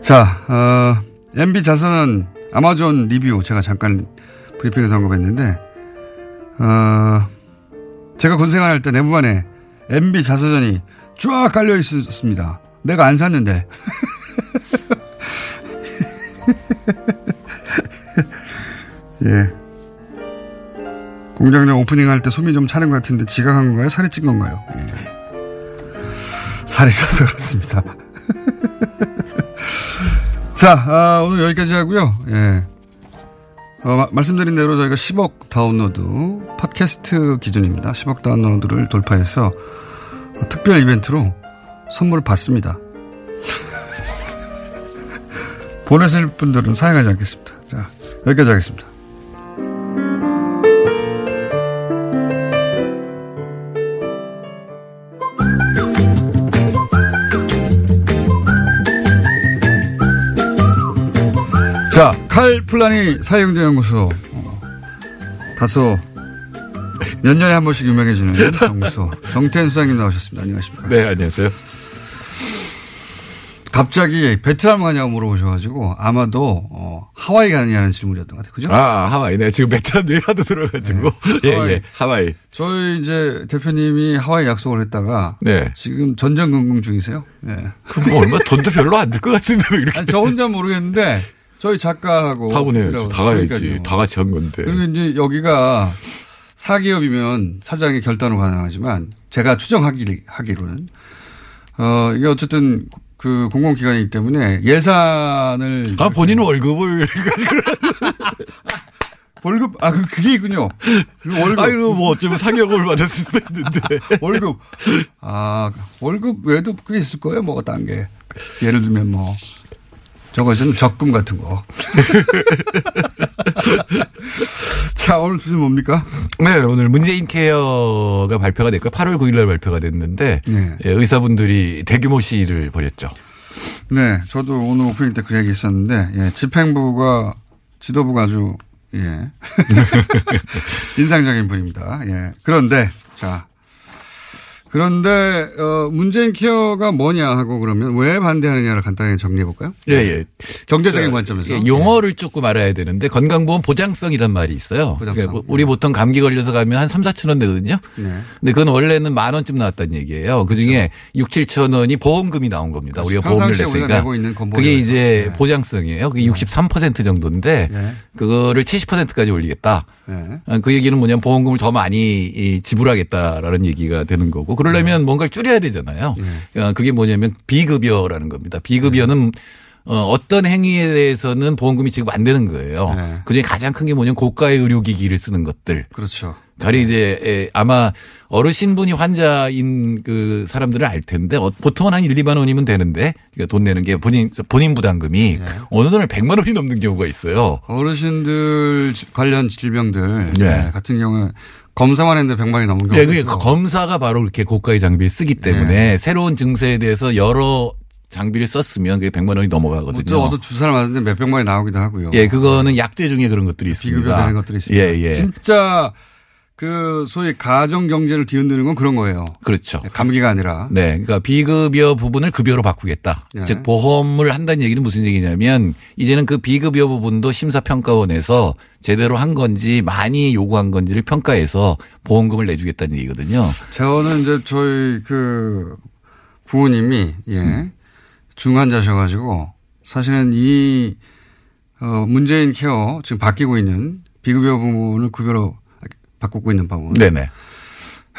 자, 어, MB 자선은 아마존 리뷰 제가 잠깐 브리핑에서 언급했는데 어, 제가 군 생활할 때 내부반에 MB 자서전이 쫙 깔려 있었습니다. 내가 안 샀는데. *laughs* 예. 공장장 오프닝 할때 숨이 좀 차는 것 같은데 지각한 건가요? 살이 찐 건가요? 예. 살이 쪄서 그렇습니다. *laughs* 자, 아, 오늘 여기까지 하고요. 예. 어, 마, 말씀드린 대로 저희가 10억 다운로드, 팟캐스트 기준입니다. 10억 다운로드를 돌파해서 어, 특별 이벤트로 선물을 받습니다. *laughs* 보내실 분들은 사용하지 않겠습니다. 자, 여기까지 하겠습니다. 칼 플라니 사용자 연구소. 어, 다소 몇 년에 한 번씩 유명해지는 연구소. 정태현 수장님 나오셨습니다. 안녕하십니까. 네, 안녕하세요. 갑자기 베트남 가냐고 물어보셔가지고 아마도 어, 하와이 가느냐는 질문이었던 것 같아요. 그죠? 아, 하와이. 네, 지금 베트남 내일하도 들어가지고. 네. 예, 예, 하와이. 저희 이제 대표님이 하와이 약속을 했다가. 네. 지금 전전긍긍 중이세요. 네. 그럼 뭐 얼마 돈도 별로 안 들 것 같은데 왜 이렇게. 아니, 저 혼자 모르겠는데 저희 작가하고. 다 보내야지. 다 가야지. 그러니까요. 다 같이 한 건데. 그리고 이제 여기가 사기업이면 사장의 결단으로 가능하지만 제가 추정하기, 하기로는 어, 이게 어쨌든 그 공공기관이기 때문에 예산을. 아, 본인은 월급을. *laughs* 월급, 아, 그, 그게 있군요. 그 월급. 아이고, 뭐 어쩌면 상여금을 받았을 수도 있는데. *laughs* 월급. 아, 월급 외에도 꽤 있을 거예요, 뭐, 딴 게. 예를 들면 뭐. 저것은 적금 같은 거. *laughs* 자, 오늘 주제 뭡니까? 네, 오늘 문재인 케어가 발표가 됐고 8월 9일 날 발표가 됐는데 네. 예, 의사분들이 대규모 시위를 벌였죠. 네, 저도 오늘 오프닝 때 그 얘기 있었는데 예, 집행부가 지도부가 아주 예. *laughs* 인상적인 분입니다. 예. 그런데 자 그런데 어 문재인 케어가 뭐냐 하고 그러면 왜 반대하느냐를 간단히 정리해 볼까요? 예, 예. 경제적인 그, 관점에서 예, 용어를 조금 알아야 되는데 건강보험 보장성이란 말이 있어요. 보장성. 그러니까 우리 보통 감기 걸려서 가면 한 3, 4천 원 내거든요. 네. 근데 그건 원래는 만 원쯤 나왔다는 얘기예요. 그 중에 그렇죠. 6, 7천 원이 보험금이 나온 겁니다. 그렇죠. 우리가 보험을 냈으니까. 그게 이제 네. 보장성이에요. 그게 63% 정도인데 네. 그거를 70%까지 올리겠다. 네. 그 얘기는 뭐냐면 보험금을 더 많이 지불하겠다라는 얘기가 되는 거고 그러려면 네. 뭔가를 줄여야 되잖아요. 네. 그게 뭐냐면 비급여라는 겁니다. 비급여는 어, 어떤 행위에 대해서는 보험금이 지금 안 되는 거예요. 네. 그 중에 가장 큰 게 뭐냐면 고가의 의료기기를 쓰는 것들. 그렇죠. 가령 이제 아마 어르신분이 환자인 그 사람들은 알 텐데 어, 보통은 한 1, 2만 원이면 되는데 그러니까 돈 내는 게 본인 본인 부담금이 네. 어느 돈을 100만 원이 넘는 경우가 있어요. 어르신들 관련 질병들 네. 같은 경우에 검사만 했는데 100만이 넘는 경우. 네, 그게 검사가 바로 그렇게 고가의 장비를 쓰기 때문에 네. 새로운 증세에 대해서 여러 장비를 썼으면 그게 100만 원이 넘어가거든요. 저도 주사를 맞았는데 몇백만이 나오기도 하고요. 예, 그거는 약제 중에 그런 것들이 있습니다. 비급여되는 것들이 있습니다. 예, 예. 진짜 그 소위 가정 경제를 뒤흔드는 건 그런 거예요. 그렇죠. 감기가 아니라. 네, 그러니까 비급여 부분을 급여로 바꾸겠다. 네. 즉 보험을 한다는 얘기는 무슨 얘기냐면 이제는 그 비급여 부분도 심사평가원에서 제대로 한 건지 많이 요구한 건지를 평가해서 보험금을 내주겠다는 얘기거든요. 저는 이제 저희 그 부모님이 예 음. 중환자셔 가지고 사실은 이 어, 문재인 케어 지금 바뀌고 있는 비급여 부분을 급여로 바꾸고 있는 부분. 네네.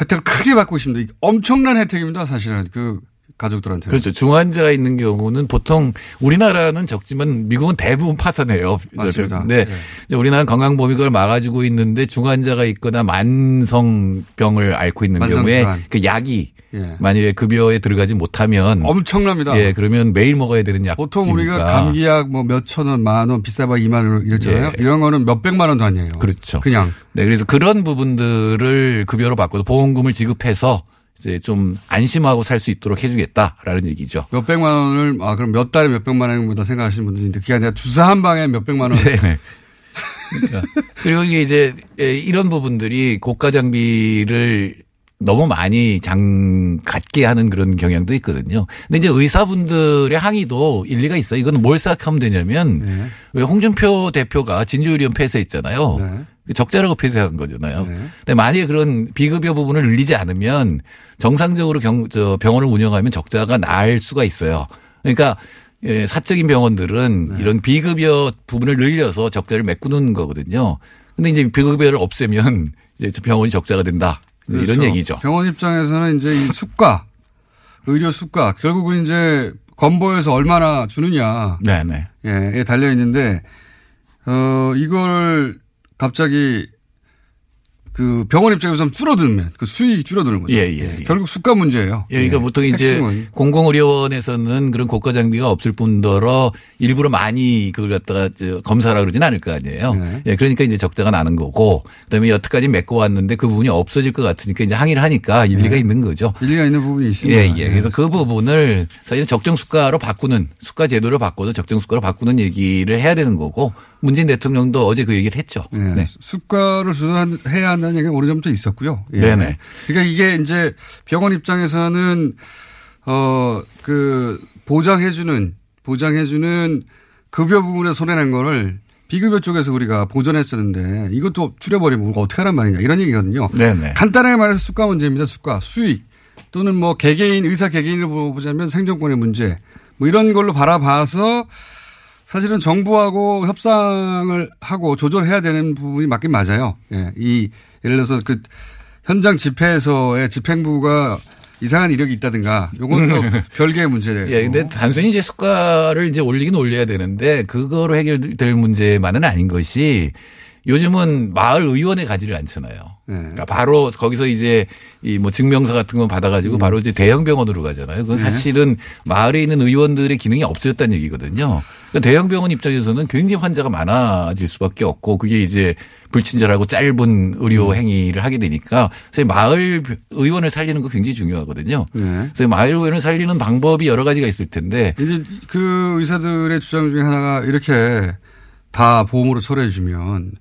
혜택을 크게 받고 있습니다. 엄청난 혜택입니다. 사실은 그 가족들한테. 그렇죠. 중환자가 있는 경우는 보통 우리나라는 적지만 미국은 대부분 파산해요. 맞습니다. 네. 네. 우리나라는 건강보험이 그걸 막아주고 있는데 중환자가 있거나 만성병을 앓고 있는 경우에. 그 약이 예. 만일에 급여에 들어가지 못하면 엄청납니다. 예, 그러면 매일 먹어야 되는 약. 보통 우리가 감기약 뭐 몇천 원, 만 원, 비싸봐 2만 원 이랬잖아요. 예. 이런 거는 몇 백만 원도 아니에요. 그렇죠. 그냥. 네, 그래서 그런 부분들을 급여로 바꿔서 보험금을 지급해서 이제 좀 안심하고 살 수 있도록 해주겠다라는 얘기죠. 몇 백만 원을, 아, 그럼 몇 달에 몇 백만 원보다 생각하시는 분들이 있는데 그게 아니라 주사 한 방에 몇 백만 원. 네. 그러니까 *laughs* 그리고 이게 이제 예, 이런 부분들이 고가 장비를 너무 많이 장 갖게 하는 그런 경향도 있거든요. 근데 이제 의사분들의 항의도 일리가 있어요. 이거는 뭘 생각하면 되냐면 네. 왜 홍준표 대표가 진주의료원 폐쇄했잖아요. 적자라고 폐쇄한 거잖아요. 근데 만약에 그런 비급여 부분을 늘리지 않으면 정상적으로 경, 저 병원을 운영하면 적자가 날 수가 있어요. 그러니까 예, 사적인 병원들은 이런 비급여 부분을 늘려서 적자를 메꾸는 거거든요. 근데 이제 비급여를 없애면 *laughs* 이제 병원이 적자가 된다. 이런 그렇죠. 얘기죠. 병원 입장에서는 이제 이 수가, 의료 수가, 결국은 이제 건보에서 얼마나 주느냐. 네네. 예, 에 달려 있는데, 어, 이거를 갑자기 그 병원 입장에서 줄어들면 그 수익이 줄어드는 거죠. 예, 예, 예. 결국 수가 문제예요. 예, 그러니까 예. 보통 이제 핵심은. 공공의료원에서는 그런 고가 장비가 없을 뿐더러 일부러 많이 그걸 갖다가 저 검사라 그러진 않을 거 아니에요. 네. 예, 그러니까 이제 적자가 나는 거고 그다음에 여태까지 메꿔 왔는데 그 부분이 없어질 것 같으니까 이제 항의를 하니까 일리가 네. 있는 거죠. 일리가 있는 부분이 있습니다. 예, 예. 그래서 그 부분을 사실 적정 수가로 바꾸는 수가 제도를 바꿔서 적정 수가로 바꾸는 얘기를 해야 되는 거고 문재인 대통령도 어제 그 얘기를 했죠. 예. 네. 수가를 수단해야 한다는 얘기가 오래전부터 있었고요. 예. 네네. 그러니까 이게 이제 병원 입장에서는 어 그 보장해주는 보장해주는 급여 부분에 손해낸 거를 비급여 쪽에서 우리가 보전했었는데 이것도 줄여버리면 우리가 어떻게 하란 말이냐 이런 얘기거든요. 네네. 간단하게 말해서 수가 문제입니다. 수가 수익 또는 뭐 개개인 의사 개개인을 보자면 생존권의 문제 뭐 이런 걸로 바라봐서 사실은 정부하고 협상을 하고 조절해야 되는 부분이 맞긴 맞아요. 예. 이 예를 들어서 그 현장 집회에서의 집행부가 이상한 이력이 있다든가 요건 또 *laughs* 별개의 문제예요. 예, 근데 단순히 이제 수가를 이제 올리긴 올려야 되는데 그거로 해결될 문제만은 아닌 것이 요즘은 마을 의원에 가지를 않잖아요. 네. 그러니까 바로 거기서 이제 이 뭐 증명서 같은 거 받아가지고 바로 이제 대형 병원으로 가잖아요. 그건 음. 네. 사실은 마을에 있는 의원들의 기능이 없어졌다는 얘기거든요. 그러니까 대형 병원 입장에서는 굉장히 환자가 많아질 수밖에 없고 그게 이제 불친절하고 짧은 의료 음. 행위를 하게 되니까 사실 마을 의원을 살리는 거 굉장히 중요하거든요. 네. 그래서 마을 의원을 살리는 방법이 여러 가지가 있을 텐데 이제 그 의사들의 주장 중에 하나가 이렇게 다 보험으로 처리해 주면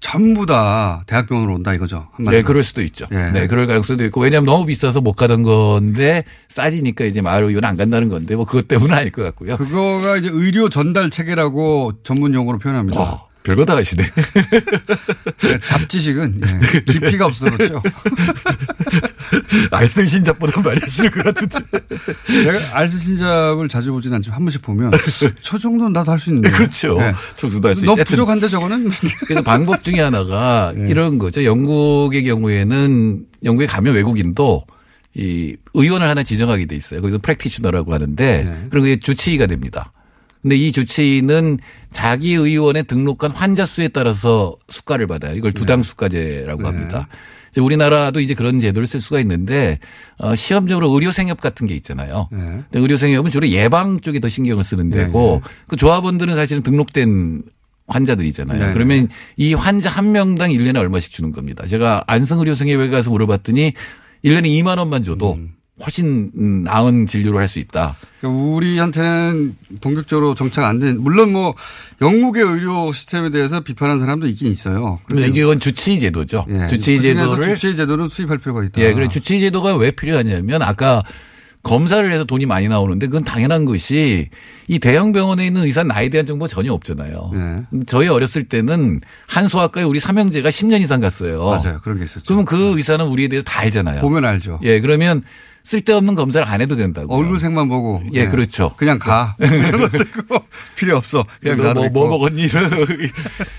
전부 다 대학병원으로 온다 이거죠. 한마디로. 네, 그럴 수도 있죠. 예. 네, 그럴 가능성도 있고 왜냐하면 너무 비싸서 못 가던 건데 싸지니까 이제 마을 의원 안 간다는 건데 뭐 그것 때문은 아닐 것 같고요. 그거가 이제 의료 전달 체계라고 전문 용어로 표현합니다. 어, 별거 다 하시네. 네, 잡지식은 예, 깊이가 없어서 그렇죠. *laughs* 알쓸 신잡보다 많이 하시는 것 같은데. 내가 알쓸 신잡을 자주 보진 않지만 한 번씩 보면 저 정도는 나도 할 수 있는데. 그렇죠. 저도 할수 너 있지. 부족한데 저거는? 그래서 방법 중에 하나가 네. 이런 거죠. 영국의 경우에는 영국에 가면 외국인도 이 의원을 하나 지정하게 돼 있어요. 거기서 프랙티셔너라고 하는데 네. 그리고 그게 주치의가 됩니다. 근데 이 주치의는 자기 의원에 등록한 환자 수에 따라서 수가를 받아요. 이걸 두당 수가제라고 네. 합니다. 이제 우리나라도 이제 그런 제도를 쓸 수가 있는데 어, 시험적으로 의료생협 같은 게 있잖아요. 네. 근데 의료생협은 주로 예방 쪽에 더 신경을 쓰는 데고 그 조합원들은 사실은 등록된 환자들이잖아요. 네. 그러면 이 환자 한 명당 1년에 얼마씩 주는 겁니다. 제가 안성의료생협에 가서 물어봤더니 1년에 2만 원만 줘도 훨씬 음, 나은 진료를 할수 있다. 그러니까 우리한테는 본격적으로 정착 안 된, 물론 뭐 영국의 의료 시스템에 대해서 비판하는 사람도 있긴 있어요. 근데 이게 그건 주치의 제도죠. 예. 주치의 그중에서 제도를 주치의 제도를 수입할 필요가 있다. 예, 그래 주치의 제도가 왜 필요하냐면 아까 검사를 해서 돈이 많이 나오는데 그건 당연한 것이 이 대형 병원에 있는 의사 나이에 대한 정보가 전혀 없잖아요. 네. 저희 어렸을 때는 한소아과에 우리 삼형제가 10년 이상 갔어요. 맞아요. 그런 게 있었죠. 그러면 그 의사는 우리에 대해서 다 알잖아요. 보면 알죠. 예, 그러면 쓸데없는 검사를 안 해도 된다고. 얼굴색만 보고. 예, 네. 그렇죠. 그냥 가. *laughs* 있고 *laughs* 필요 없어. 그냥 너 가도 뭐. 뭐 먹었니?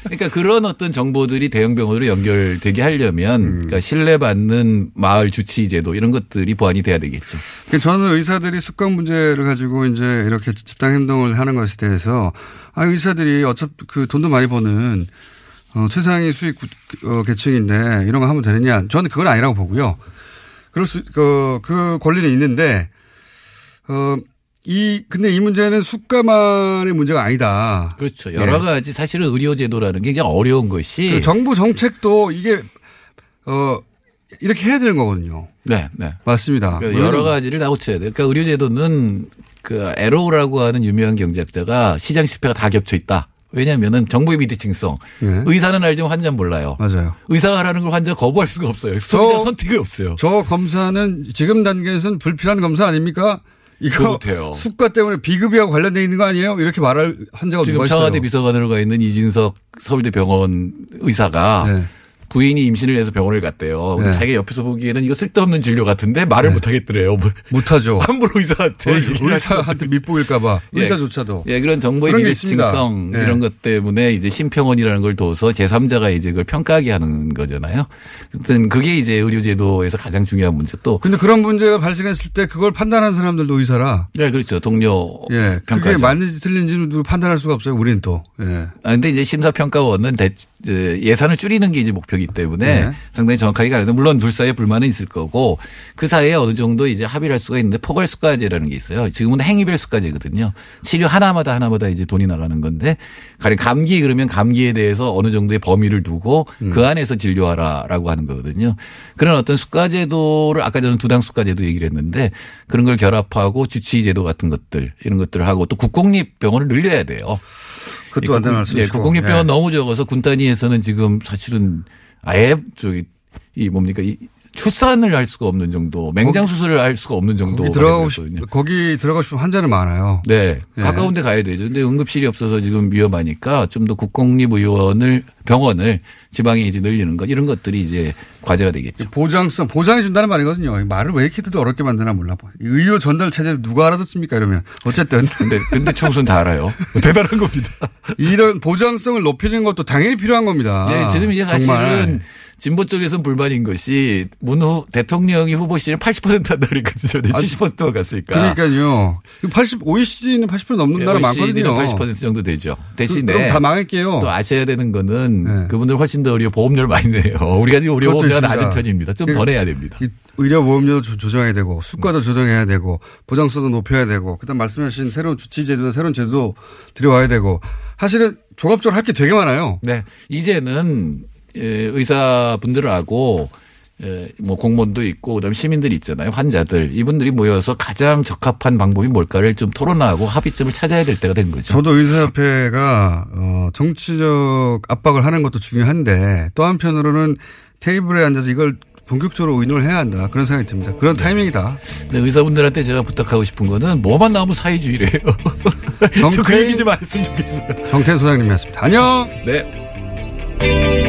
그러니까 그런 어떤 정보들이 대형 병원으로 연결되게 하려면 음. 그러니까 신뢰받는 마을 주치 제도 이런 것들이 보완이 돼야 되겠죠. 그러니까 저는 의사들이 습관 문제를 가지고 이제 이렇게 집단 행동을 하는 것에 대해서 아 의사들이 어차피 그 돈도 많이 버는 어, 최상위 수익 구- 어, 계층인데 이런 거 하면 되느냐? 저는 그건 아니라고 보고요. 그럴 수, 그, 그 권리는 있는데, 어, 이, 근데 이 문제는 숙가만의 문제가 아니다. 그렇죠. 여러 예. 가지 사실은 의료제도라는 게 굉장히 어려운 것이 그리고 정부 정책도 이게, 어, 이렇게 해야 되는 거거든요. 네, 네. 맞습니다. 그러니까 여러 가지를 다 고쳐야 돼요. 그러니까 의료제도는 그 에로우라고 하는 유명한 경제학자가 시장 실패가 다 겹쳐 있다. 왜냐하면은 정보의 비대칭성. 네. 의사는 알지만 환자는 몰라요. 맞아요. 의사가 하라는 걸 환자가 거부할 수가 없어요. 소비자 선택이 없어요. 저 검사는 지금 단계에서는 불필요한 검사 아닙니까? 이거 못해요. 수가 때문에 비급여와 관련돼 있는 거 아니에요? 이렇게 말할 환자가 지금 누가 있어요? 청와대 비서관으로 가 있는 이진석 서울대 병원 의사가 부인이 임신을 해서 병원을 갔대요. 근데 네. 자기가 옆에서 보기에는 이거 쓸데없는 진료 같은데 말을 못 하겠더래요. 뭐 못하죠. *laughs* 함부로 의사한테. 의사한테 밑보일까봐 예. 의사조차도. 예, 그런 정보의. 비대칭성 예. 이런 것 때문에 이제 심평원이라는 걸 둬서 제3자가 이제 그걸 평가하게 하는 거잖아요. 어쨌든 그게 이제 의료제도에서 가장 중요한 문제 또. 근데 그런 문제가 발생했을 때 그걸 판단하는 사람들도 의사라. 네, 그렇죠. 동료 예. 그게 평가죠. 맞는지 틀린지도 판단할 수가 없어요. 우리는 또. 예. 아, 근데 이제 심사평가원은 대, 예산을 줄이는 게 이제 목표이기 때문에 네. 상당히 정확하게 가는데 물론 둘 사이에 불만은 있을 거고 그 사이에 어느 정도 이제 합의를 할 수가 있는데 포괄 수가제라는 게 있어요. 지금은 행위별 수가제거든요. 치료 하나마다 하나마다 이제 돈이 나가는 건데 가령 감기 그러면 감기에 대해서 어느 정도의 범위를 두고 음. 그 안에서 진료하라라고 하는 거거든요. 그런 어떤 수가제도를 아까 저는 두당 수가제도 얘기를 했는데 그런 걸 결합하고 주치의제도 같은 것들 이런 것들을 하고 또 국공립 병원을 늘려야 돼요. 그것도 안 되는 예, 말씀이시고. 국공립병원 예. 너무 적어서 군 단위에서는 지금 사실은 아예 저기 이 뭡니까 이 출산을 할 수가 없는 정도 맹장 수술을 할 수가 없는 정도 거기 들어가고 싶, 거기 들어가고 싶으면 환자는 많아요. 네. 예. 가까운 데 가야 되죠. 근데 응급실이 없어서 지금 위험하니까 좀 더 국공립 의원을 병원을 지방에 이제 늘리는 것 이런 것들이 이제 과제가 되겠죠. 보장성, 보장해 준다는 말이거든요. 말을 왜 이렇게 어렵게 만드나 몰라. 의료 전달 체제 누가 알아듣습니까? 이러면. 어쨌든. *laughs* 근데, 근데 청소는 다 알아요. *laughs* 대단한 겁니다. 이런 보장성을 높이는 것도 당연히 필요한 겁니다. 네, 지금 이제 사실은 정말. 진보 쪽에서는 불만인 것이 문 후 대통령이 후보 시절에 80% 한다 그랬거든요. 근데 70%가 갔으니까. 그러니까요. 80, OECD는 80% 넘는 나라 많거든요. 80% 정도 되죠. 대신에 그럼 다 망할게요. 또 아셔야 되는 거는 그분들 훨씬 더 의료 보험료를 많이 내요. *laughs* 우리가 지금 의료 보험료가 있습니다. 낮은 편입니다. 좀더 내야 됩니다. 이 의료 보험료도 조- 조정해야 되고 수가도 조정해야 되고 보장성도 높여야 되고 그다음 말씀하신 새로운 주치 제도나 새로운 제도 들여와야 되고 사실은 종합적으로 할 게 되게 많아요. 네. 이제는 예, 의사분들하고 예, 뭐 공무원도 있고 그다음에 시민들이 있잖아요. 환자들 이분들이 모여서 가장 적합한 방법이 뭘까를 좀 토론하고 합의점을 찾아야 될 때가 된 거죠. 저도 의사협회가 어, 정치적 압박을 하는 것도 중요한데 또 한편으로는 테이블에 앉아서 이걸 본격적으로 의논을 해야 한다 그런 생각이 듭니다. 그런 타이밍이다. 네, 의사분들한테 제가 부탁하고 싶은 거는 뭐만 나오면 사회주의래요. *laughs* 저그 얘기 좀 안 했으면 좋겠어요. 정태인 소장님이었습니다. 안녕. 네.